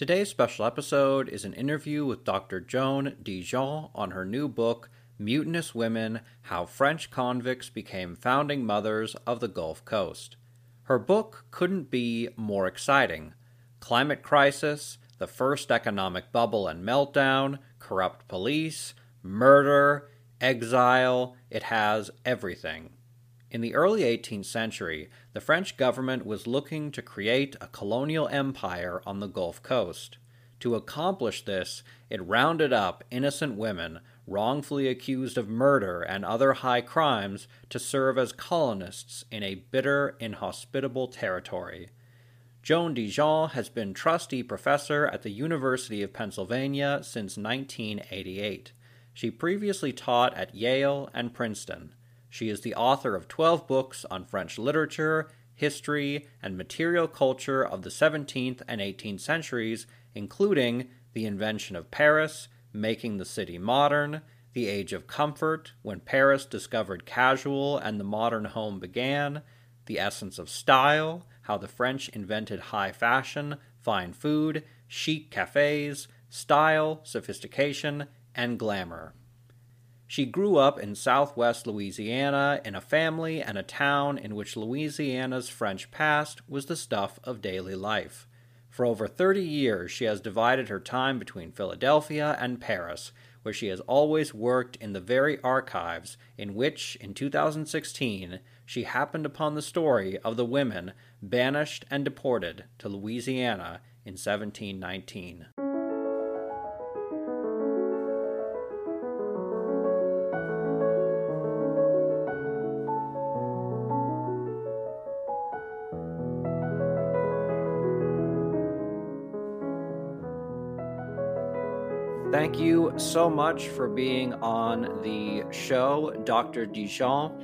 Today's special episode is an interview with Dr. Joan DeJean on her new book, Mutinous Women How French Convicts Became Founding Mothers of the Gulf Coast. Her book couldn't be more exciting. Climate crisis, the first economic bubble and meltdown, corrupt police, murder, exile, it has everything. In the early 18th century, the French government was looking to create a colonial empire on the Gulf Coast. To accomplish this, it rounded up innocent women wrongfully accused of murder and other high crimes to serve as colonists in a bitter, inhospitable territory. Joan DeJean has been trustee professor at the University of Pennsylvania since 1988. She previously taught at Yale and Princeton. She is the author of 12 books on French literature, history, and material culture of the 17th and 18th centuries, including The Invention of Paris, Making the City Modern, The Age of Comfort, When Paris Discovered Casual and the Modern Home Began, The Essence of Style, How the French Invented High Fashion, Fine Food, Chic Cafes, Style, Sophistication, and Glamour. She grew up in southwest Louisiana in a family and a town in which Louisiana's French past was the stuff of daily life. For over 30 years, she has divided her time between Philadelphia and Paris, where she has always worked in the very archives in which, in 2016, she happened upon the story of the women banished and deported to Louisiana in 1719. So much for being on the show, Dr. DeJean.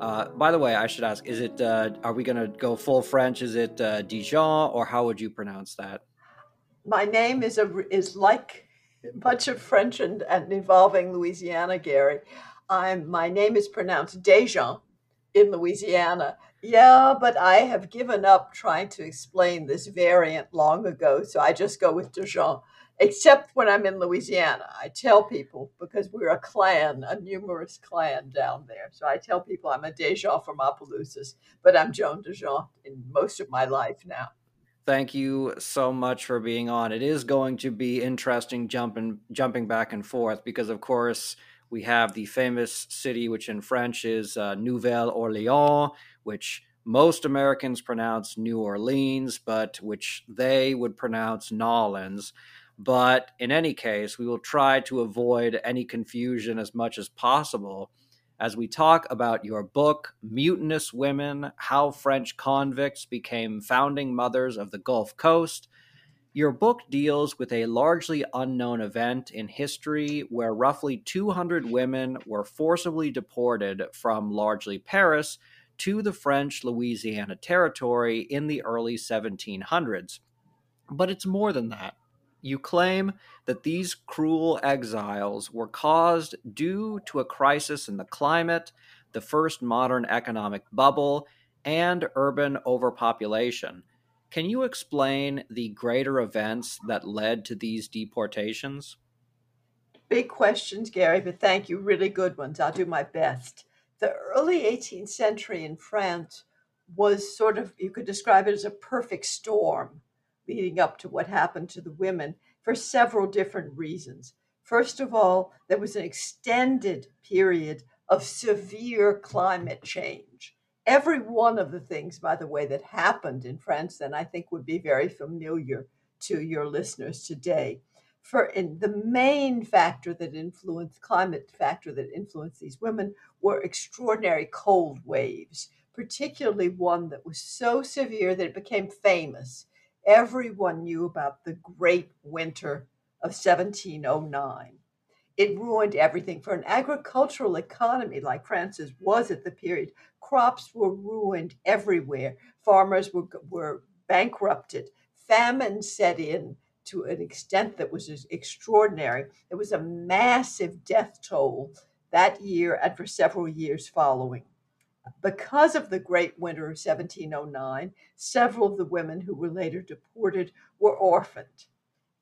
Uh, by the way, I should ask: Is it? Uh, are we going to go full French? Is it uh, DeJean, or how would you pronounce that? My name is a is like much of French and, and involving Louisiana, Gary. I'm my name is pronounced Dejan in Louisiana. Yeah, but I have given up trying to explain this variant long ago, so I just go with DeJean except when I'm in Louisiana. I tell people because we're a clan, a numerous clan down there. So I tell people I'm a DeJean from Opelousas, but I'm Joan DeJean in most of my life now. Thank you so much for being on. It is going to be interesting jumping jumping back and forth because, of course, we have the famous city, which in French is uh, Nouvelle Orleans, which most Americans pronounce New Orleans, but which they would pronounce Nolans. But in any case, we will try to avoid any confusion as much as possible as we talk about your book, Mutinous Women How French Convicts Became Founding Mothers of the Gulf Coast. Your book deals with a largely unknown event in history where roughly 200 women were forcibly deported from largely Paris to the French Louisiana Territory in the early 1700s. But it's more than that. You claim that these cruel exiles were caused due to a crisis in the climate, the first modern economic bubble, and urban overpopulation. Can you explain the greater events that led to these deportations? Big questions, Gary, but thank you. Really good ones. I'll do my best. The early 18th century in France was sort of, you could describe it as a perfect storm leading up to what happened to the women for several different reasons. First of all, there was an extended period of severe climate change. Every one of the things, by the way, that happened in France then I think would be very familiar to your listeners today. For in the main factor that influenced climate factor that influenced these women were extraordinary cold waves, particularly one that was so severe that it became famous everyone knew about the Great Winter of 1709. It ruined everything for an agricultural economy like France's was at the period. Crops were ruined everywhere. Farmers were, were bankrupted. Famine set in to an extent that was extraordinary. There was a massive death toll that year and for several years following. Because of the Great Winter of 1709, several of the women who were later deported were orphaned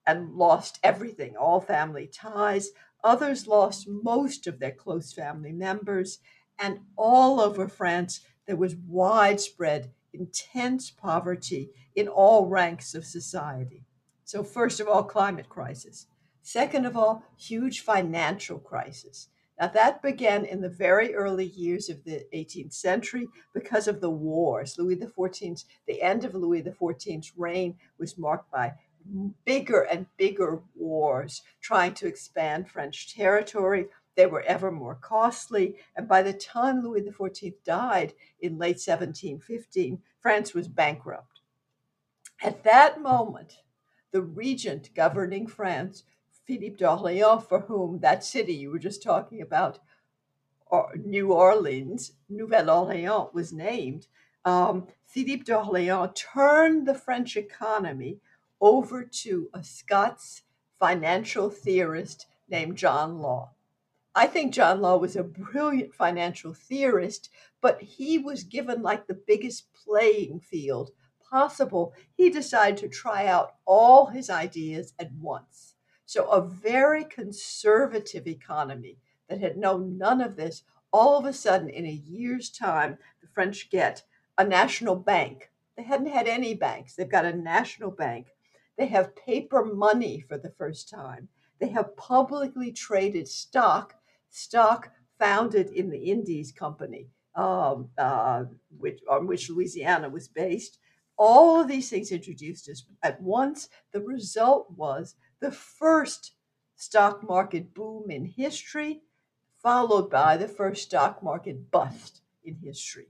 and lost everything, all family ties. Others lost most of their close family members. And all over France, there was widespread, intense poverty in all ranks of society. So, first of all, climate crisis. Second of all, huge financial crisis. Now, that began in the very early years of the 18th century because of the wars. Louis XIV, the end of Louis XIV's reign was marked by bigger and bigger wars trying to expand French territory. They were ever more costly. And by the time Louis XIV died in late 1715, France was bankrupt. At that moment, the regent governing France, Philippe d'Orléans, for whom that city you were just talking about, New Orleans, Nouvelle Orléans, was named, um, Philippe d'Orléans turned the French economy over to a Scots financial theorist named John Law. I think John Law was a brilliant financial theorist, but he was given like the biggest playing field possible. He decided to try out all his ideas at once. So, a very conservative economy that had known none of this, all of a sudden, in a year's time, the French get a national bank. They hadn't had any banks, they've got a national bank they have paper money for the first time. They have publicly traded stock, stock founded in the Indies Company, um, uh, which, on which Louisiana was based. All of these things introduced us at once. The result was the first stock market boom in history, followed by the first stock market bust in history.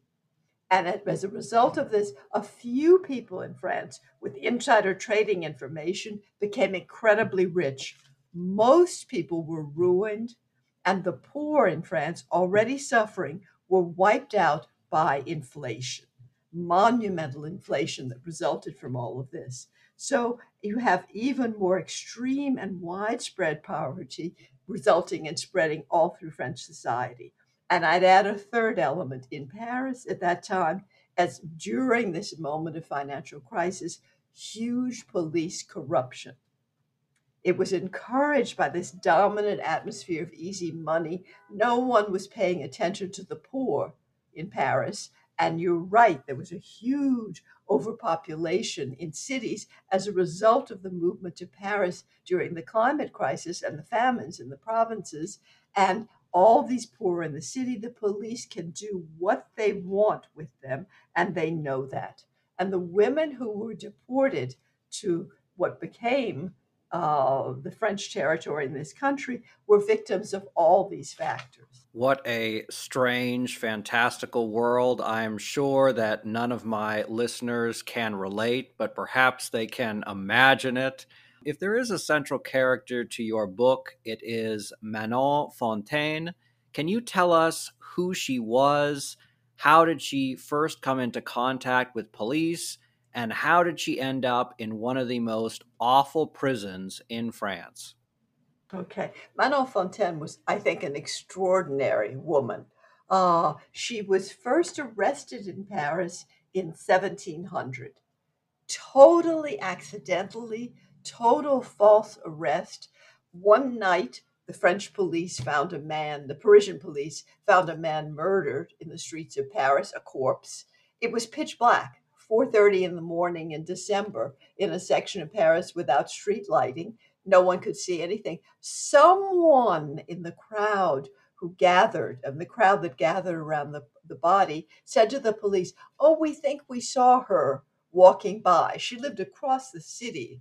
And as a result of this, a few people in France with insider trading information became incredibly rich. Most people were ruined, and the poor in France, already suffering, were wiped out by inflation, monumental inflation that resulted from all of this. So you have even more extreme and widespread poverty resulting in spreading all through French society. And I'd add a third element in Paris at that time, as during this moment of financial crisis, huge police corruption. It was encouraged by this dominant atmosphere of easy money. No one was paying attention to the poor in Paris. And you're right, there was a huge overpopulation in cities as a result of the movement to Paris during the climate crisis and the famines in the provinces. And all these poor in the city, the police can do what they want with them, and they know that. And the women who were deported to what became uh, the French territory in this country were victims of all these factors. What a strange, fantastical world. I am sure that none of my listeners can relate, but perhaps they can imagine it. If there is a central character to your book, it is Manon Fontaine. Can you tell us who she was? How did she first come into contact with police? And how did she end up in one of the most awful prisons in France? Okay. Manon Fontaine was, I think, an extraordinary woman. Uh, she was first arrested in Paris in 1700, totally accidentally total false arrest. One night, the French police found a man, the Parisian police found a man murdered in the streets of Paris, a corpse. It was pitch black, 4:30 in the morning in December in a section of Paris without street lighting. No one could see anything. Someone in the crowd who gathered, and the crowd that gathered around the, the body, said to the police, Oh, we think we saw her walking by. She lived across the city,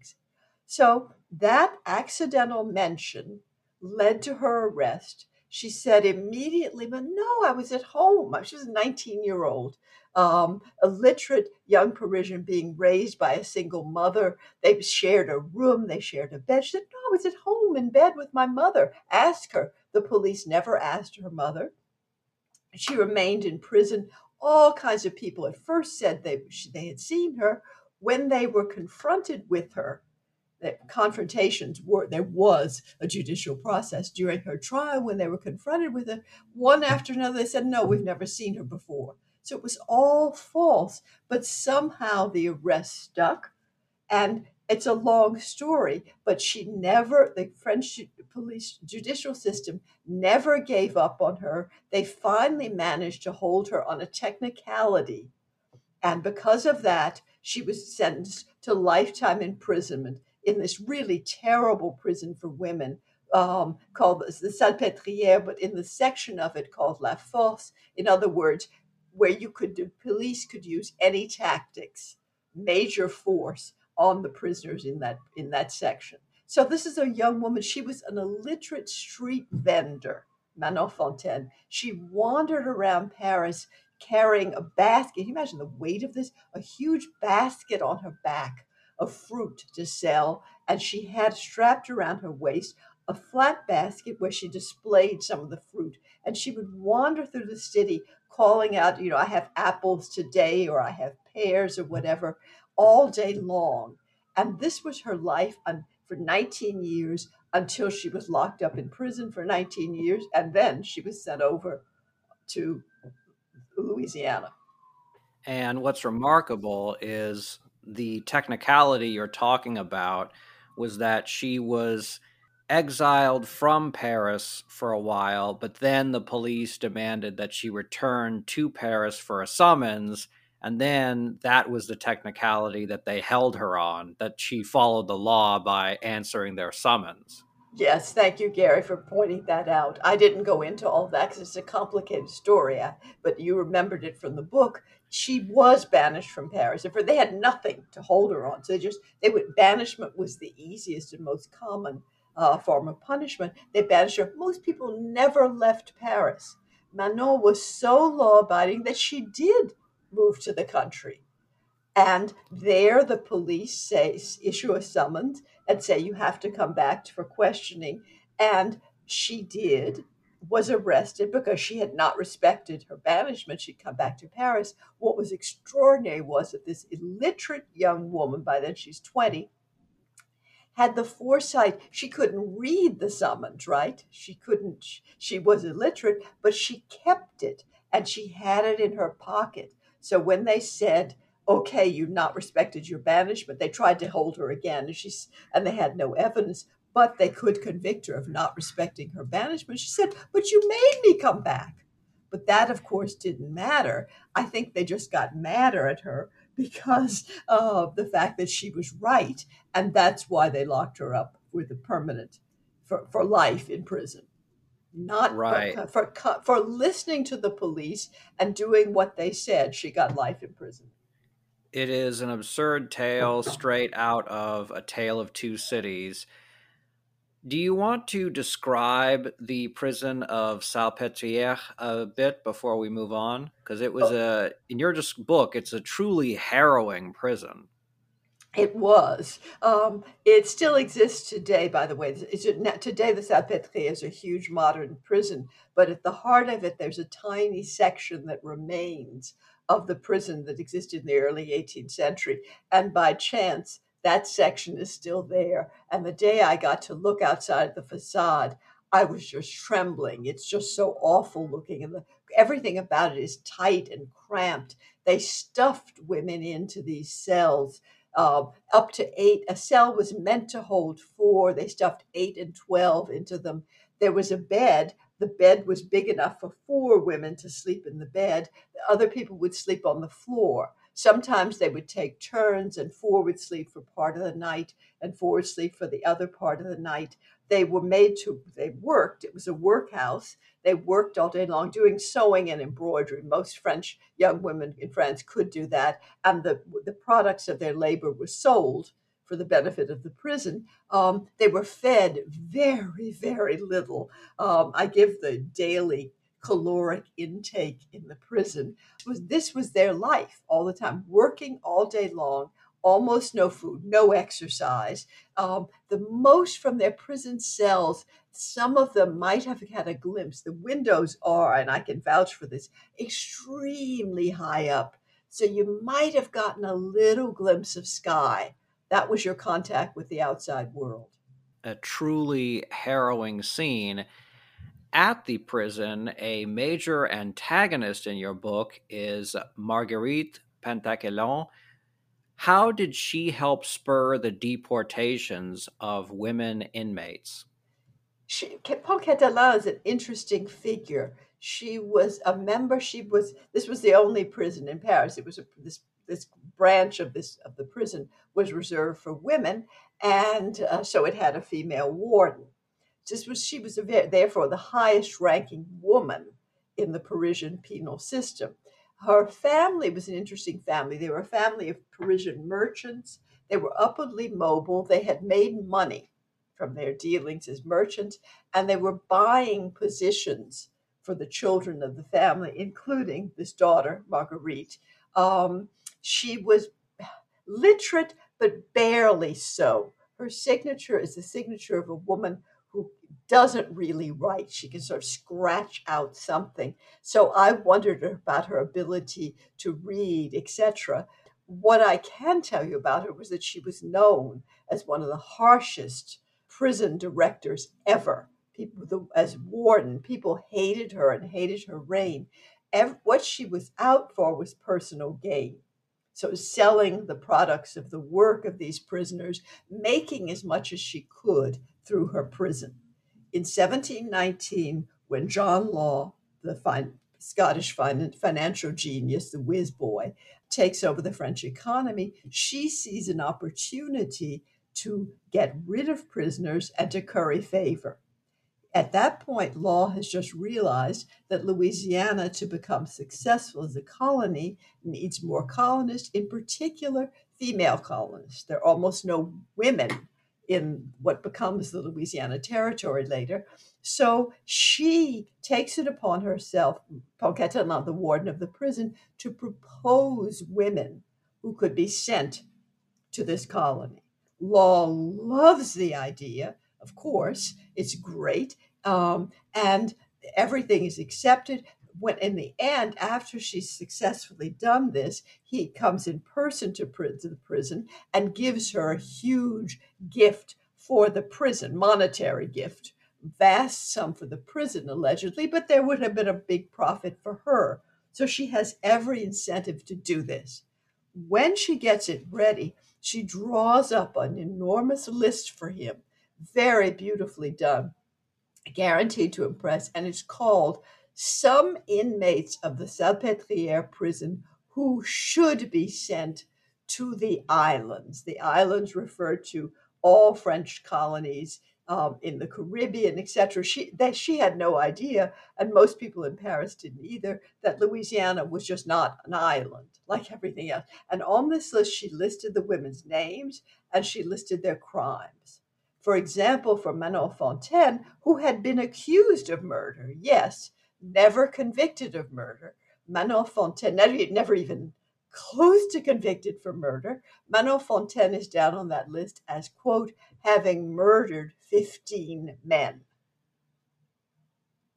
so that accidental mention led to her arrest. She said immediately, but no, I was at home. She was a 19 year old, um, illiterate young Parisian being raised by a single mother. They shared a room, they shared a bed. She said, no, I was at home in bed with my mother. Ask her. The police never asked her mother. She remained in prison. All kinds of people at first said they, they had seen her. When they were confronted with her, that confrontations were there was a judicial process during her trial when they were confronted with her one after another they said no we've never seen her before. So it was all false but somehow the arrest stuck and it's a long story but she never the french police judicial system never gave up on her. They finally managed to hold her on a technicality and because of that she was sentenced to lifetime imprisonment in this really terrible prison for women um, called the Salpêtrière, but in the section of it called La Force, in other words, where you could do, police could use any tactics, major force on the prisoners in that in that section. So this is a young woman. She was an illiterate street vendor, Manon Fontaine. She wandered around Paris carrying a basket. Can you imagine the weight of this? A huge basket on her back of fruit to sell, and she had strapped around her waist a flat basket where she displayed some of the fruit. And she would wander through the city calling out, you know, I have apples today, or I have pears, or whatever, all day long. And this was her life um, for 19 years until she was locked up in prison for 19 years. And then she was sent over to Louisiana. And what's remarkable is the technicality you're talking about was that she was exiled from Paris for a while, but then the police demanded that she return to Paris for a summons. And then that was the technicality that they held her on, that she followed the law by answering their summons. Yes, thank you, Gary, for pointing that out. I didn't go into all that because it's a complicated story, uh, but you remembered it from the book. She was banished from Paris, for they had nothing to hold her on. So they just they would banishment was the easiest and most common uh, form of punishment. They banished her. Most people never left Paris. Manon was so law abiding that she did move to the country. And there, the police say issue a summons and say you have to come back for questioning. And she did, was arrested because she had not respected her banishment. She'd come back to Paris. What was extraordinary was that this illiterate young woman, by then she's 20, had the foresight. She couldn't read the summons, right? She couldn't, she was illiterate, but she kept it and she had it in her pocket. So when they said, okay, you've not respected your banishment. They tried to hold her again, and she's and they had no evidence, but they could convict her of not respecting her banishment. She said, "But you made me come back." But that, of course, didn't matter. I think they just got madder at her because of the fact that she was right, and that's why they locked her up with a permanent for, for life in prison not right. for, for for listening to the police and doing what they said she got life in prison it is an absurd tale straight out of A Tale of Two Cities. Do you want to describe the prison of Salpêtrière a bit before we move on? Because it was oh. a, in your just book, it's a truly harrowing prison. It was. Um, it still exists today, by the way. It's, today, the Salpêtrière is a huge modern prison, but at the heart of it, there's a tiny section that remains of the prison that existed in the early 18th century. And by chance, that section is still there. And the day I got to look outside the facade, I was just trembling. It's just so awful looking, and the, everything about it is tight and cramped. They stuffed women into these cells, uh, up to eight. A cell was meant to hold four. They stuffed eight and 12 into them. There was a bed, the bed was big enough for four women to sleep in the bed. Other people would sleep on the floor. Sometimes they would take turns, and four would sleep for part of the night, and four sleep for the other part of the night. They were made to, they worked. It was a workhouse. They worked all day long doing sewing and embroidery. Most French young women in France could do that. And the, the products of their labor were sold for the benefit of the prison. Um, they were fed very, very little. Um, I give the daily caloric intake in the prison. Was this was their life all the time, working all day long, almost no food, no exercise. Um, the most from their prison cells, some of them might have had a glimpse. The windows are, and I can vouch for this, extremely high up. So you might have gotten a little glimpse of sky. That was your contact with the outside world. A truly harrowing scene. At the prison, a major antagonist in your book is Marguerite Pancatelin how did she help spur the deportations of women inmates? She, Pancatelin is an interesting figure. She was a member. She was. This was the only prison in Paris. It was a, this this branch of this of the prison was reserved for women, and uh, so it had a female warden. This was she was therefore the highest ranking woman in the Parisian penal system her family was an interesting family. They were a family of Parisian merchants. They were upwardly mobile. They had made money from their dealings as merchants, and they were buying positions for the children of the family, including this daughter, Marguerite. Um, she was literate, but barely so. Her signature is the signature of a woman doesn't really write. She can sort of scratch out something. So I wondered about her ability to read, etc. What I can tell you about her was that she was known as one of the harshest prison directors ever. People, as warden, people hated her and hated her reign. what she was out for was personal gain. So, selling the products of the work of these prisoners, making as much as she could through her prison. In 1719, when John Law, the fin- Scottish fin- financial genius, the whiz boy, takes over the French economy, she sees an opportunity to get rid of prisoners and to curry favor. At that point, Law has just realized that Louisiana, to become successful as a colony, needs more colonists, in particular, female colonists. There are almost no women in what becomes the Louisiana Territory later. So she takes it upon herself, Paul the warden of the prison, to propose women who could be sent to this colony. Law loves the idea, of course, it's great, um, and everything is accepted when in the end, after she's successfully done this, he comes in person to, the prison and gives her a huge gift for the prison, monetary gift, vast sum for the prison allegedly, but there would have been a big profit for her. So she has every incentive to do this. When she gets it ready, she draws up an enormous list for him, very beautifully done, guaranteed to impress, and it's called some inmates of the Salpêtrière prison who should be sent to the islands. The islands refer to all French colonies um, in the Caribbean, etc. She that she had no idea, and most people in Paris didn't either, that Louisiana was just not an island like everything else. And on this list, she listed the women's names and she listed their crimes. For example, for Manon Fontaine, who had been accused of murder, yes, never convicted of murder. Manon Fontaine, never even close to convicted for murder. Manon Fontaine is down on that list as, quote, having murdered 15 men.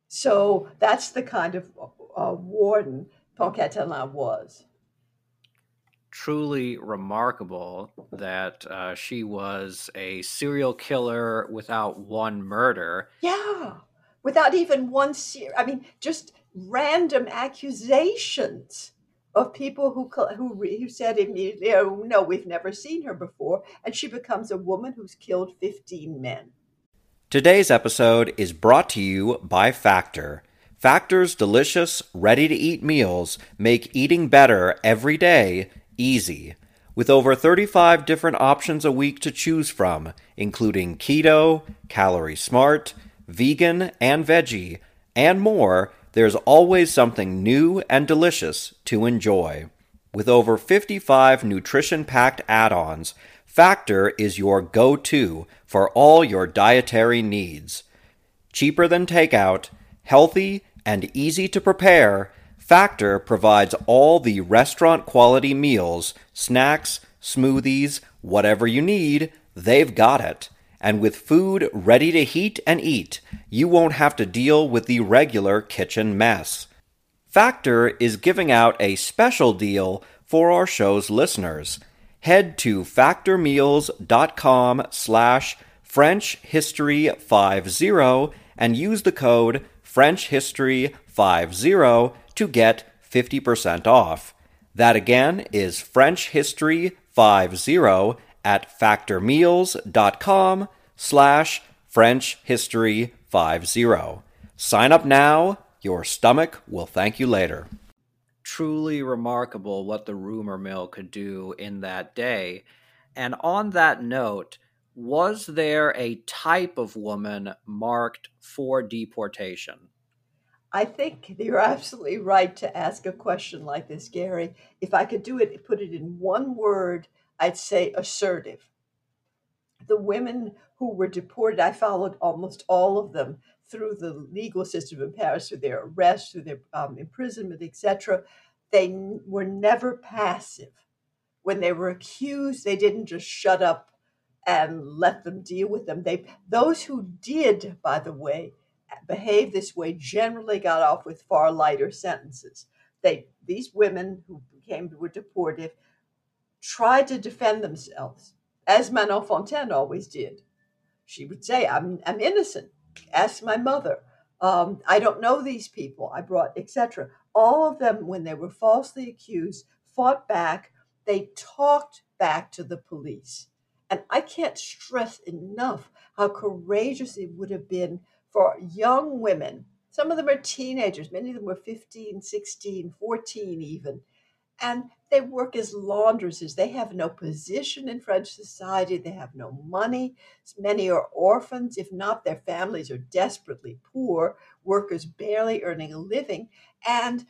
So that's the kind of uh, warden Pancatelin was. Truly remarkable that uh, she was a serial killer without one murder. Yeah without even one ser- I mean, just random accusations of people who who, who said immediately, "Oh no, we've never seen her before," and she becomes a woman who's killed fifteen men. Today's episode is brought to you by Factor. Factor's delicious, ready to eat meals make eating better every day easy. With over 35 different options a week to choose from, including keto, calorie smart, vegan and veggie, and more, there's always something new and delicious to enjoy. With over 55 nutrition packed add ons, Factor is your go to for all your dietary needs. Cheaper than takeout, healthy, and easy to prepare, Factor provides all the restaurant quality meals, snacks, smoothies, whatever you need, they've got it. And with food ready to heat and eat, you won't have to deal with the regular kitchen mess. Factor is giving out a special deal for our show's listeners head to factormeals.com slash frenchhistory50 and use the code frenchhistory50 to get 50% off. That again is frenchhistory50 at factormeals.com slash French History 50. Sign up now. Your stomach will thank you later truly remarkable what the rumor mill could do in that day. And on that note, was there a type of woman marked for deportation? I think you're absolutely right to ask a question like this, Gary. If I could do it, put it in one word, I'd say assertive. The women who were deported, I followed almost all of them through the legal system in Paris, through their arrest, through their um, imprisonment, etc. They were never passive. When they were accused, they didn't just shut up and let them deal with them. They those who did, by the way, behave this way generally got off with far lighter sentences. They these women who became were deported tried to defend themselves, as Manon Fontaine always did. She would say, "I'm I'm innocent. Ask my mother. Um, I don't know these people. I brought etc." All of them, when they were falsely accused, fought back. They talked back to the police. And I can't stress enough how courageous it would have been for young women. Some of them are teenagers, many of them were 15, 16, 14 even. And they work as laundresses. They have no position in French society. They have no money. Many are orphans. If not, their families are desperately poor, workers barely earning a living. And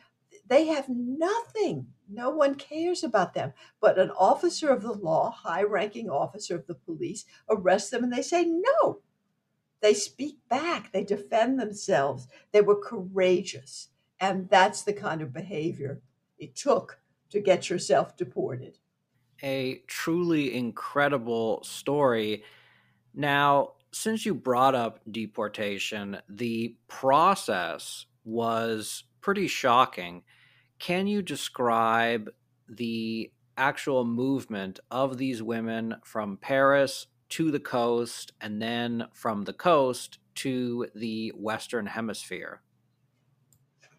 they have nothing. No one cares about them. But an officer of the law, high ranking officer of the police, arrests them and they say no. They speak back, they defend themselves. They were courageous. And that's the kind of behavior it took to get yourself deported. A truly incredible story. Now, since you brought up deportation, the process was pretty shocking. Can you describe the actual movement of these women from Paris to the coast and then from the coast to the Western Hemisphere?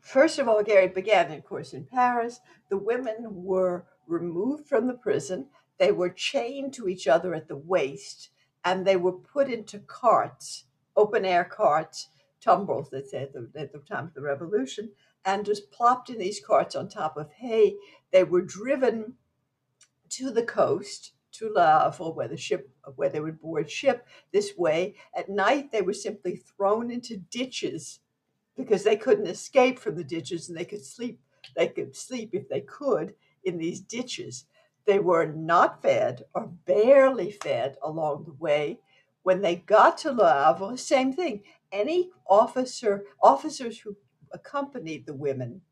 First of all, Gary began, of course, in Paris. The women were removed from the prison. They were chained to each other at the waist and they were put into carts, open air carts, tumbrils, they said at the time of the revolution, and just plopped in these carts on top of hay. They were driven to the coast, to Le Havre, where the ship, where they would board ship this way. At night, they were simply thrown into ditches because they couldn't escape from the ditches, and they could sleep. They could sleep if they could in these ditches. They were not fed or barely fed along the way. When they got to Le Havre, same thing. Any officer, officers who accompanied the women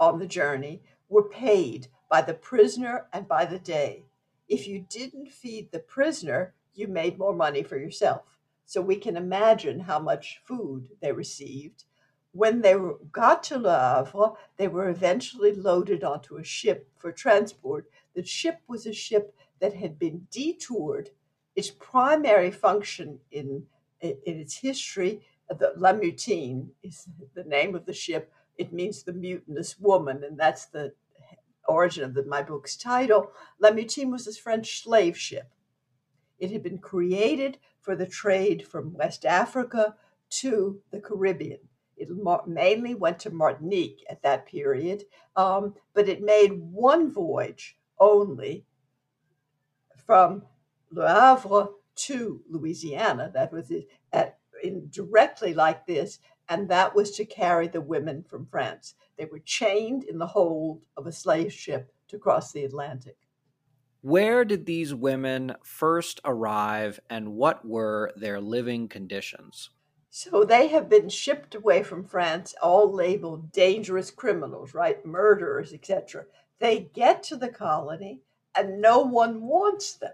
on the journey were paid by the prisoner and by the day. If you didn't feed the prisoner, you made more money for yourself. So we can imagine how much food they received. When they got to Le Havre, they were eventually loaded onto a ship for transport. The ship was a ship that had been detoured. Its primary function in, in its history the La Mutine is the name of the ship. It means the mutinous woman, and that's the origin of the, my book's title. La Mutine was this French slave ship. It had been created for the trade from West Africa to the Caribbean. It mainly went to Martinique at that period, um, but it made one voyage only from Le Havre to Louisiana. That was it, at in directly like this, and that was to carry the women from France. They were chained in the hold of a slave ship to cross the Atlantic. Where did these women first arrive and what were their living conditions? So they have been shipped away from France, all labeled dangerous criminals, right? Murderers, etc. They get to the colony and no one wants them.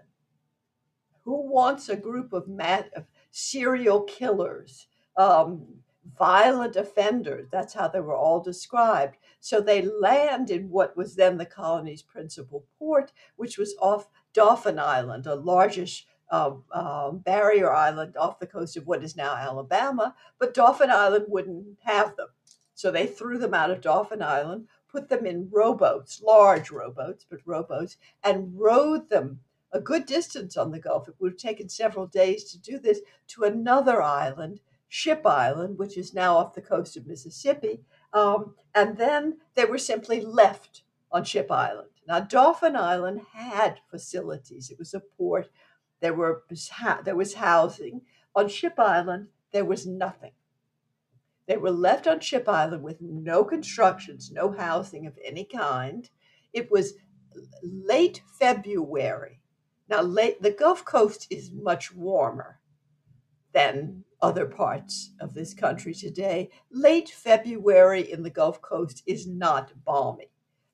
Who wants a group of, mad, of serial killers, um, violent offenders? That's how they were all described. So they land in what was then the colony's principal port, which was off Dauphin Island, a largish uh, barrier island off the coast of what is now Alabama. But Dauphin Island wouldn't have them. So they threw them out of Dauphin Island, put them in rowboats, large rowboats, but rowboats, and rowed them a good distance on the Gulf. It would have taken several days to do this to another island, Ship Island, which is now off the coast of Mississippi. Um, and then they were simply left on Ship Island. Now, Dauphin Island had facilities. It was a port. There were there was housing. On Ship Island, there was nothing. They were left on Ship Island with no constructions, no housing of any kind. It was late February now, late, the Gulf Coast is much warmer than other parts of this country today. Late February in the Gulf Coast is not balmy.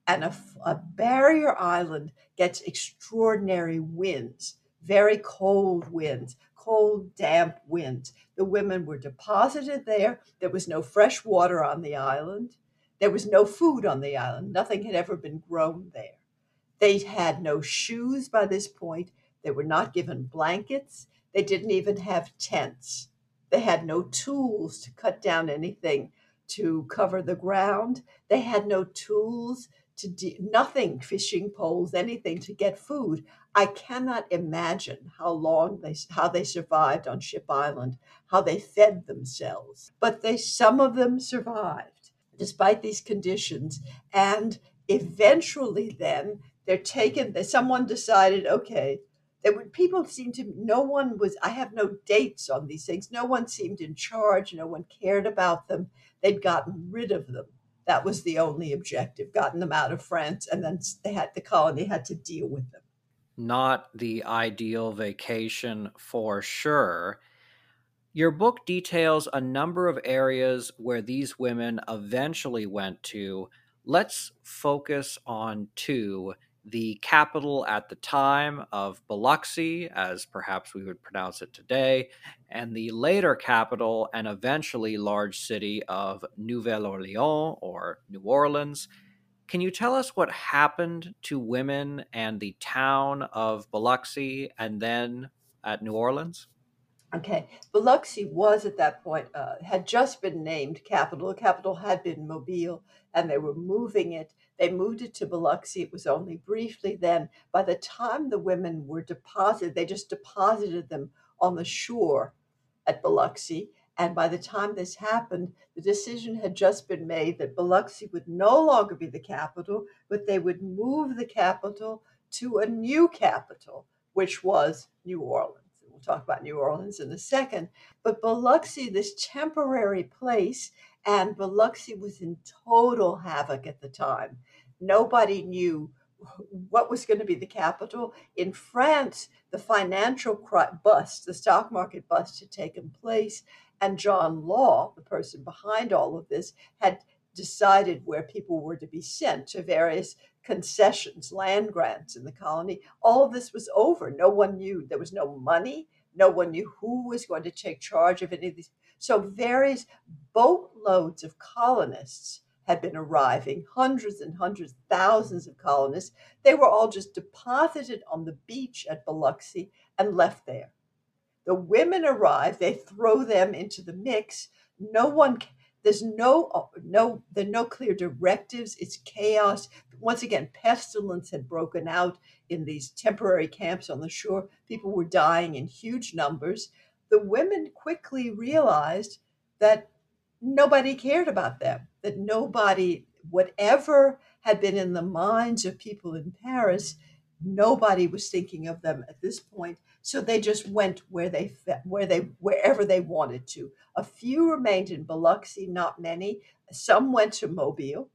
And a, a barrier island gets extraordinary winds, very cold winds, cold, damp winds. The women were deposited there. There was no fresh water on the island. There was no food on the island. Nothing had ever been grown there. They had no shoes by this point. They were not given blankets. They didn't even have tents. They had no tools to cut down anything to cover the ground. They had no tools to do nothing, fishing poles, anything to get food. I cannot imagine how long they how they survived on Ship Island, how they fed themselves. But they some of them survived despite these conditions and eventually then they're taken someone decided okay there were people seemed to no one was i have no dates on these things no one seemed in charge no one cared about them they'd gotten rid of them that was the only objective gotten them out of france and then they had the colony had to deal with them not the ideal vacation for sure your book details a number of areas where these women eventually went to let's focus on two the capital at the time of Biloxi, as perhaps we would pronounce it today, and the later capital and eventually large city of Nouvelle Orleans or New Orleans. Can you tell us what happened to women and the town of Biloxi and then at New Orleans? Okay, Biloxi was at that point, uh, had just been named capital. Capital had been Mobile, and they were moving it they moved it to Biloxi. It was only briefly then. By the time the women were deposited, they just deposited them on the shore at Biloxi. And by the time this happened, the decision had just been made that Biloxi would no longer be the capital, but they would move the capital to a new capital, which was New Orleans. We'll talk about New Orleans in a second. But Biloxi, this temporary place, and Biloxi was in total havoc at the time. Nobody knew what was going to be the capital. In France, the financial bust, the stock market bust had taken place, and John Law, the person behind all of this, had decided where people were to be sent to various concessions, land grants in the colony. All of this was over. No one knew. There was no money. No one knew who was going to take charge of any of these. So, various boatloads of colonists had been arriving, hundreds and hundreds, thousands of colonists. They were all just deposited on the beach at Biloxi and left there. The women arrive, they throw them into the mix. No one there's no uh, no there are no clear directives. It's chaos. Once again, pestilence had broken out in these temporary camps on the shore. People were dying in huge numbers. The women quickly realized that nobody cared about them, that nobody, whatever had been in the minds of people in Paris, nobody was thinking of them at this point. So they just went where they where they wherever they wanted to. A few remained in Biloxi, not many. Some went to Mobile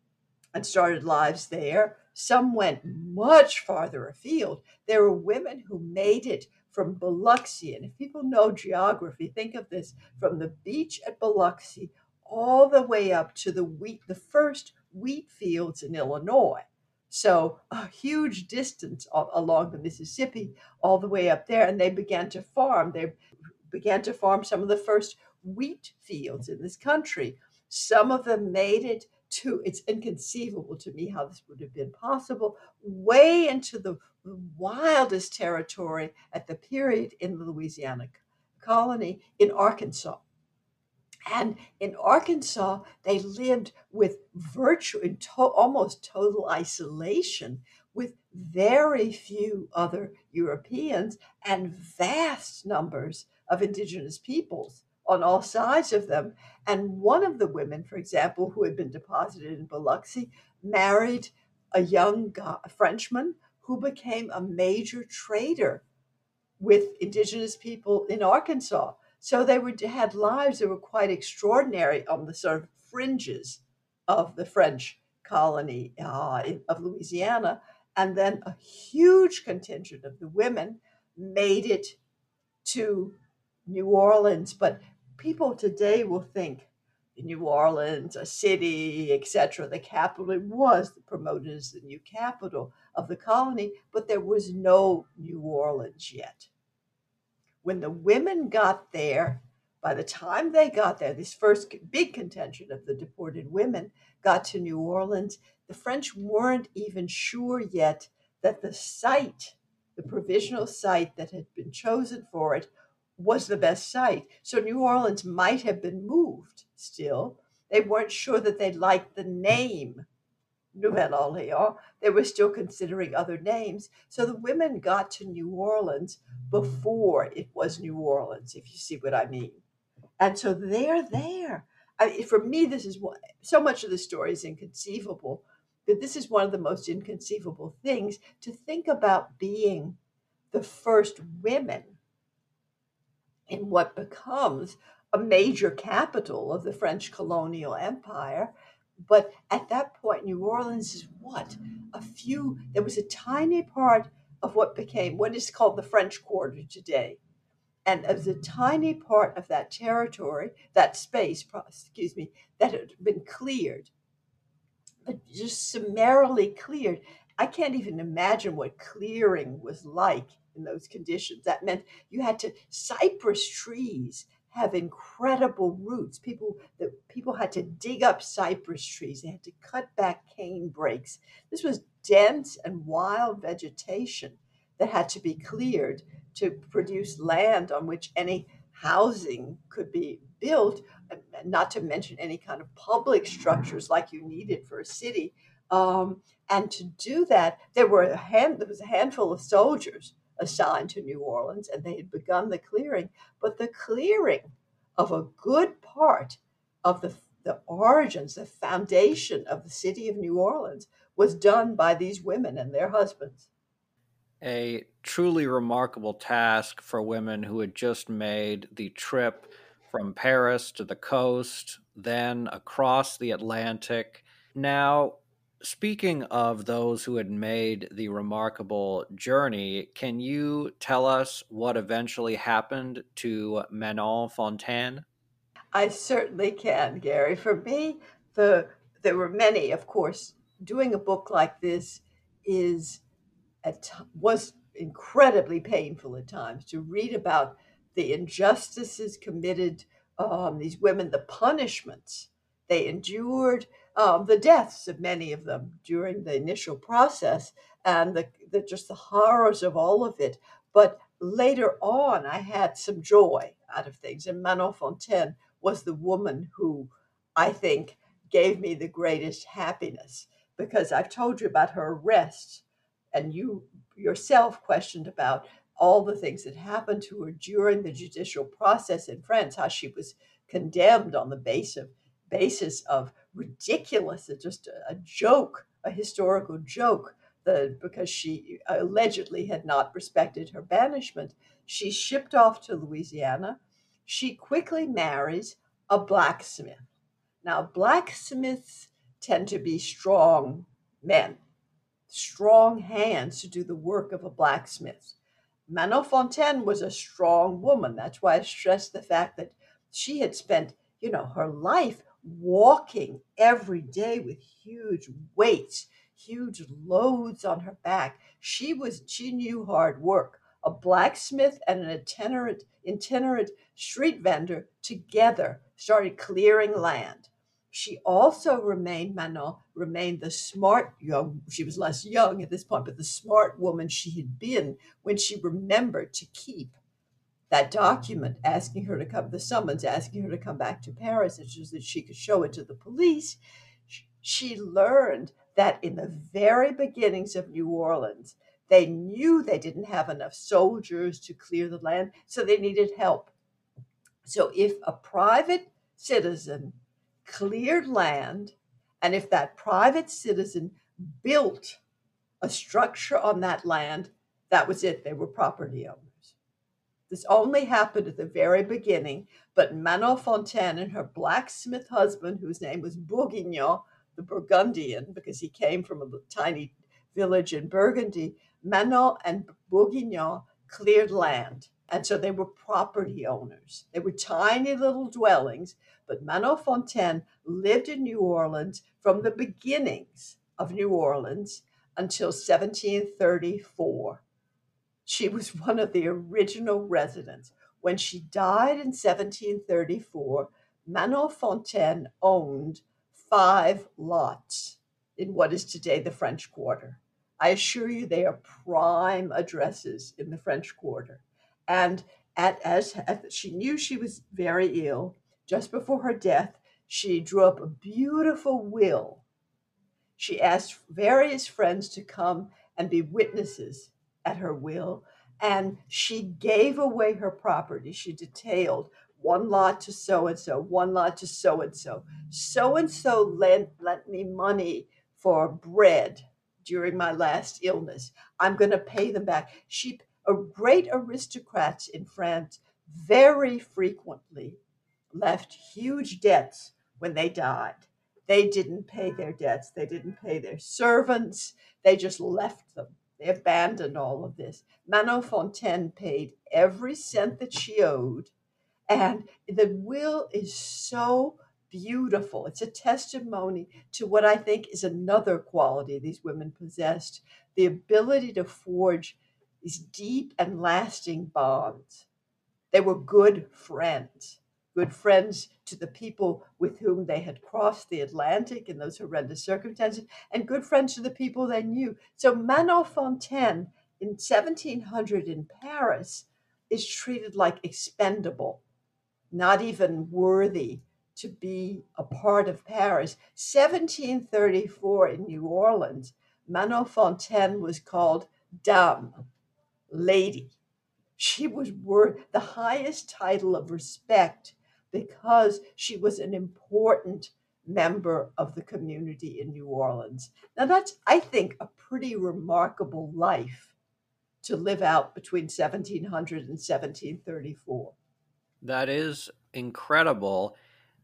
and started lives there. Some went much farther afield. There were women who made it from Biloxi. And if people know geography, think of this from the beach at Biloxi all the way up to the wheat, the first wheat fields in Illinois. So a huge distance along the Mississippi, all the way up there, and they began to farm. They began to farm some of the first wheat fields in this country. Some of them made it to, it's inconceivable to me how this would have been possible, way into the wildest territory at the period in the Louisiana colony in Arkansas. And in Arkansas, they lived with virtue in to- almost total isolation with very few other Europeans and vast numbers of indigenous peoples on all sides of them. And one of the women, for example, who had been deposited in Biloxi, married a young Frenchman who became a major trader with indigenous people in Arkansas. So they were, had lives that were quite extraordinary on the sort of fringes of the French colony uh, of Louisiana. And then a huge contingent of the women made it to New Orleans. But people today will think New Orleans, a city, etc., the capital. It was promoted as the new capital of the colony, but there was no New Orleans yet when the women got there, by the time they got there, this first big contention of the deported women got to New Orleans, the French weren't even sure yet that the site, the provisional site that had been chosen for it, was the best site. So New Orleans might have been moved still. They weren't sure that they liked the name Nouvelle Orleans. They were still considering other names. So the women got to New Orleans before it was New Orleans, if you see what I mean. And so they're there. I, for me, this is what so much of the story is inconceivable. That this is one of the most inconceivable things to think about being the first women in what becomes a major capital of the French colonial empire but at that point, New Orleans is what? A few, there was a tiny part of what became what is called the French Quarter today. And was a tiny part of that territory, that space, excuse me, that had been cleared, but just summarily cleared. I can't even imagine what clearing was like in those conditions. That meant you had to cypress trees have incredible roots. People that people had to dig up cypress trees. They had to cut back cane brakes. This was dense and wild vegetation that had to be cleared to produce land on which any housing could be built, not to mention any kind of public structures like you needed for a city. Um, and to do that, there were a hand, there was a handful of soldiers assigned to New Orleans, and they had begun the clearing. But the clearing of a good part of the, the origins, the foundation of the city of New Orleans was done by these women and their husbands. A truly remarkable task for women who had just made the trip from Paris to the coast, then across the Atlantic. Now, Speaking of those who had made the remarkable journey, can you tell us what eventually happened to Manon Fontaine? I certainly can, Gary. For me, the there were many, of course. Doing a book like this is at, was incredibly painful at times to read about the injustices committed um, these women, the punishments they endured, um, the deaths of many of them during the initial process and the, the just the horrors of all of it. But later on, I had some joy out of things. And Manon Fontaine was the woman who I think gave me the greatest happiness because I've told you about her arrest, and you yourself questioned about all the things that happened to her during the judicial process in France, how she was condemned on the basis of basis of ridiculous, just a, a joke, a historical joke, the, because she allegedly had not respected her banishment. she shipped off to Louisiana. She quickly marries a blacksmith. Now, blacksmiths tend to be strong men. strong hands to do the work of a blacksmith. Manon Fontaine was a strong woman. That's why I stress the fact that she had spent, you know, her life walking every day with huge weights, huge loads on her back. She was she knew hard work. A blacksmith and an itinerant itinerant street vendor together started clearing land. She also remained, Manon remained the smart young, she was less young at this point, but the smart woman she had been when she remembered to keep that document asking her to come, the summons asking her to come back to Paris, so that she could show it to the police. She learned that in the very beginnings of New Orleans, they knew they didn't have enough soldiers to clear the land, so they needed help. So if a private citizen cleared land, and if that private citizen built a structure on that land, that was it. They were property owners. This only happened at the very beginning, but Manon Fontaine and her blacksmith husband, whose name was Bourguignon, the Burgundian, because he came from a tiny village in Burgundy, Manon and Bourguignon cleared land. And so they were property owners. They were tiny little dwellings, but Manon Fontaine lived in New Orleans from the beginnings of New Orleans until 1734. She was one of the original residents. When she died in 1734, Manon Fontaine owned five lots in what is today the French Quarter. I assure you, they are prime addresses in the French Quarter. And at, as, as she knew she was very ill, just before her death, she drew up a beautiful will. She asked various friends to come and be witnesses at her will, and she gave away her property. She detailed one lot to so and so, one lot to so and so. So and so lent lent me money for bread during my last illness. I'm going to pay them back. She, a great aristocrats in France, very frequently left huge debts when they died. They didn't pay their debts. They didn't pay their servants. They just left them. They abandoned all of this. Manon Fontaine paid every cent that she owed. And the will is so beautiful. It's a testimony to what I think is another quality these women possessed the ability to forge these deep and lasting bonds. They were good friends, good friends to the people with whom they had crossed the Atlantic in those horrendous circumstances, and good friends to the people they knew. So Manon Fontaine in 1700 in Paris is treated like expendable, not even worthy to be a part of Paris. 1734 in New Orleans, Manon Fontaine was called Dame, lady. She was worth the highest title of respect because she was an important member of the community in New Orleans. Now, that's, I think, a pretty remarkable life to live out between 1700 and 1734. That is incredible.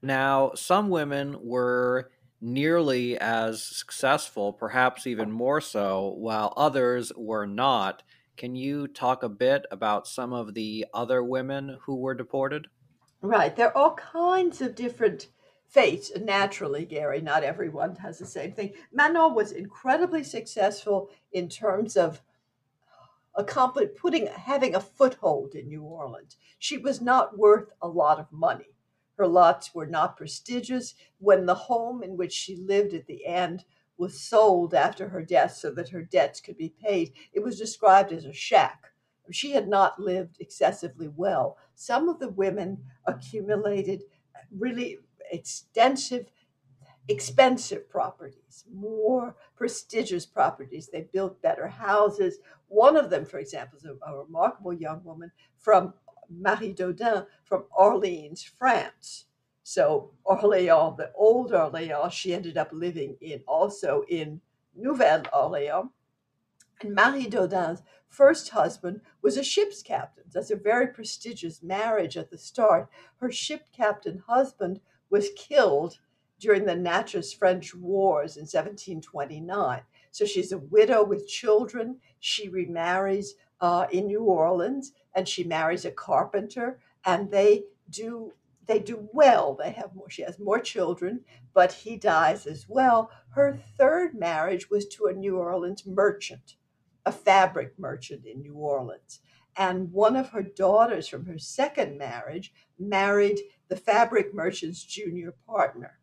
Now, some women were nearly as successful, perhaps even more so, while others were not. Can you talk a bit about some of the other women who were deported? Right. There are all kinds of different fates. Naturally, Gary, not everyone has the same thing. Manon was incredibly successful in terms of accomplish, putting having a foothold in New Orleans. She was not worth a lot of money. Her lots were not prestigious. When the home in which she lived at the end was sold after her death so that her debts could be paid, it was described as a shack. She had not lived excessively well. Some of the women accumulated uh, really extensive, expensive properties, more prestigious properties. They built better houses. One of them, for example, is a, a remarkable young woman from Marie Daudin from Orleans, France. So Orléans, the old Orléans, she ended up living in also in Nouvelle Orléans. And Marie Daudin's first husband was a ship's captain. That's a very prestigious marriage at the start. Her ship captain husband was killed during the Natchez French Wars in 1729. So she's a widow with children. She remarries uh, in New Orleans and she marries a carpenter and they do they do well. They have more she has more children, but he dies as well. Her third marriage was to a New Orleans merchant, a fabric merchant in New Orleans. And one of her daughters from her second marriage married the fabric merchant's junior partner.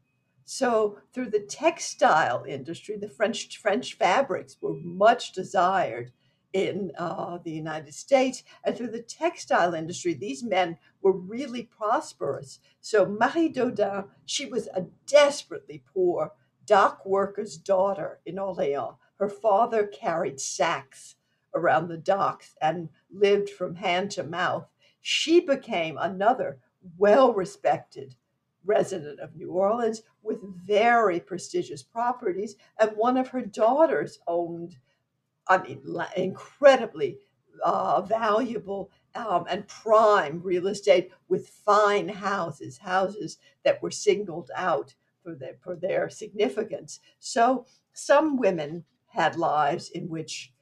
So through the textile industry, the French French fabrics were much desired in uh, the United States. And through the textile industry, these men were really prosperous. So Marie Daudin, she was a desperately poor dock worker's daughter in Orleans. Her father carried sacks around the docks and lived from hand to mouth. She became another well respected resident of New Orleans with very prestigious properties. And one of her daughters owned I mean, incredibly uh, valuable um, and prime real estate with fine houses, houses that were singled out for their, for their significance. So some women had lives in which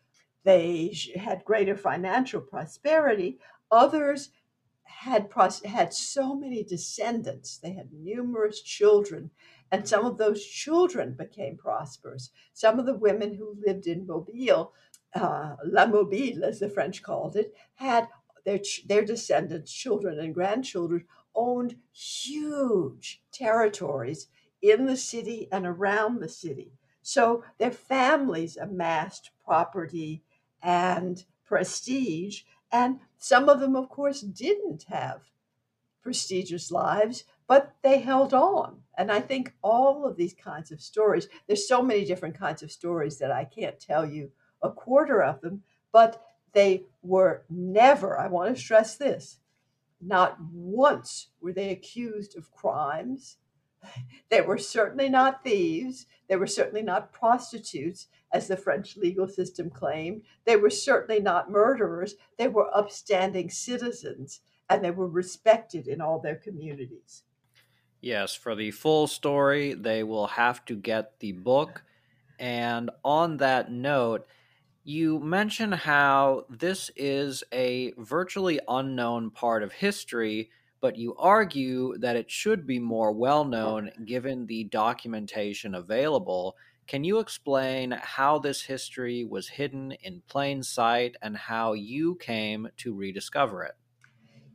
they had greater financial prosperity. Others had pros- had so many descendants. They had numerous children, and some of those children became prosperous. Some of the women who lived in Mobile, uh, La Mobile, as the French called it, had their their descendants, children and grandchildren, owned huge territories in the city and around the city. So their families amassed property and prestige and some of them, of course, didn't have prestigious lives, but they held on. And I think all of these kinds of stories, there's so many different kinds of stories that I can't tell you a quarter of them, but they were never, I want to stress this, not once were they accused of crimes they were certainly not thieves. They were certainly not prostitutes, as the French legal system claimed. They were certainly not murderers. They were upstanding citizens, and they were respected in all their communities. Yes, for the full story, they will have to get the book. And on that note, you mention how this is a virtually unknown part of history but you argue that it should be more well known given the documentation available. Can you explain how this history was hidden in plain sight and how you came to rediscover it?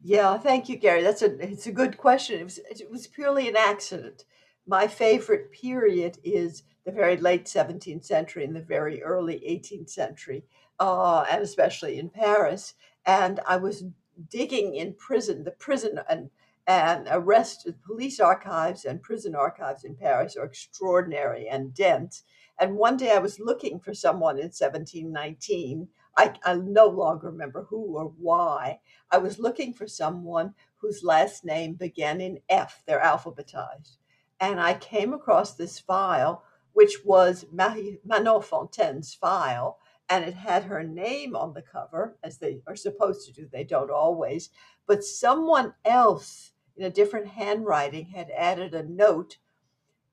Yeah, thank you, Gary. That's a it's a good question. It was it was purely an accident. My favorite period is the very late 17th century and the very early 18th century, uh, and especially in Paris. And I was digging in prison, the prison and and arrest police archives and prison archives in Paris are extraordinary and dense. And one day I was looking for someone in 1719. I, I no longer remember who or why. I was looking for someone whose last name began in F. They're alphabetized. And I came across this file, which was Marie, Manon Fontaine's file and it had her name on the cover, as they are supposed to do. They don't always, but someone else in a different handwriting had added a note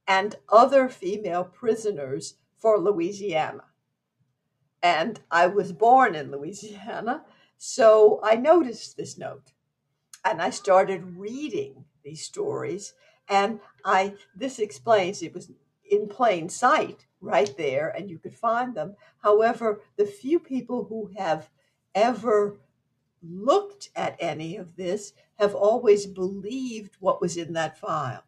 and other female prisoners for Louisiana. And I was born in Louisiana, so I noticed this note and I started reading these stories. And I this explains it was in plain sight right there and you could find them. However, the few people who have ever looked at any of this have always believed what was in that file.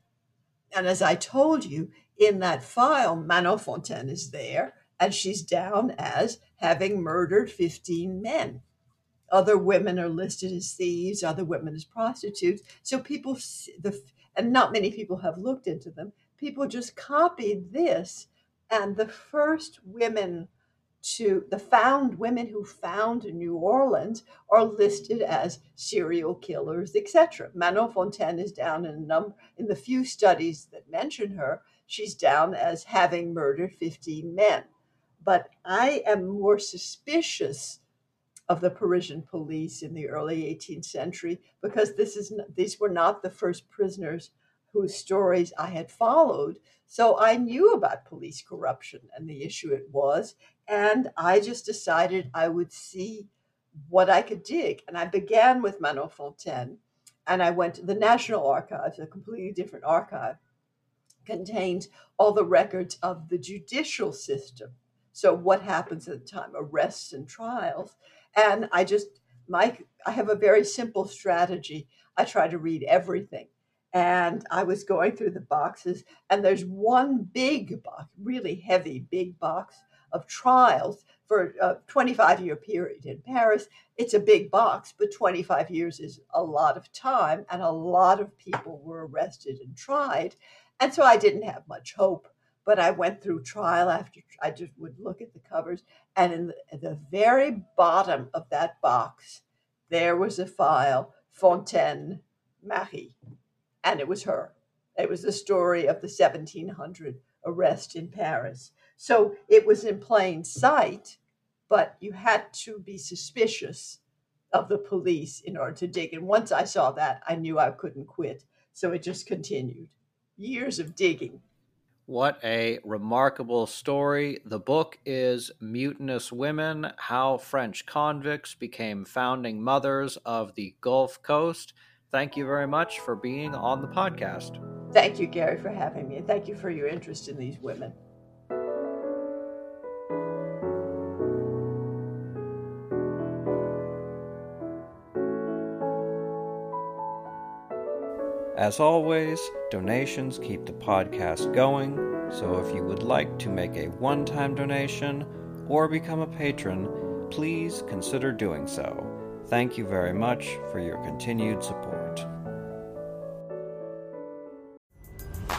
And as I told you, in that file, Manon Fontaine is there, and she's down as having murdered 15 men. Other women are listed as thieves, other women as prostitutes. So people, the, and not many people have looked into them, people just copied this and the first women to the found women who found New Orleans are listed as serial killers, etc. Manon Fontaine is down in a number in the few studies that mention her, she's down as having murdered 15 men. But I am more suspicious of the Parisian police in the early 18th century because this is these were not the first prisoners whose stories I had followed. So I knew about police corruption and the issue it was. And I just decided I would see what I could dig. And I began with Manon Fontaine and I went to the National Archives, a completely different archive, contained all the records of the judicial system. So what happens at the time, arrests and trials. And I just, my, I have a very simple strategy. I try to read everything. And I was going through the boxes, and there's one big box, really heavy, big box of trials for a 25 year period in Paris. It's a big box, but 25 years is a lot of time, and a lot of people were arrested and tried. And so I didn't have much hope, but I went through trial after I just would look at the covers, and in the, the very bottom of that box, there was a file Fontaine Marie, and it was her. It was the story of the 1700 arrest in Paris. So it was in plain sight, but you had to be suspicious of the police in order to dig. And once I saw that, I knew I couldn't quit. So it just continued. Years of digging. What a remarkable story. The book is Mutinous Women How French Convicts Became Founding Mothers of the Gulf Coast. Thank you very much for being on the podcast. Thank you, Gary, for having me. And thank you for your interest in these women. As always, donations keep the podcast going, so if you would like to make a one time donation or become a patron, please consider doing so. Thank you very much for your continued support.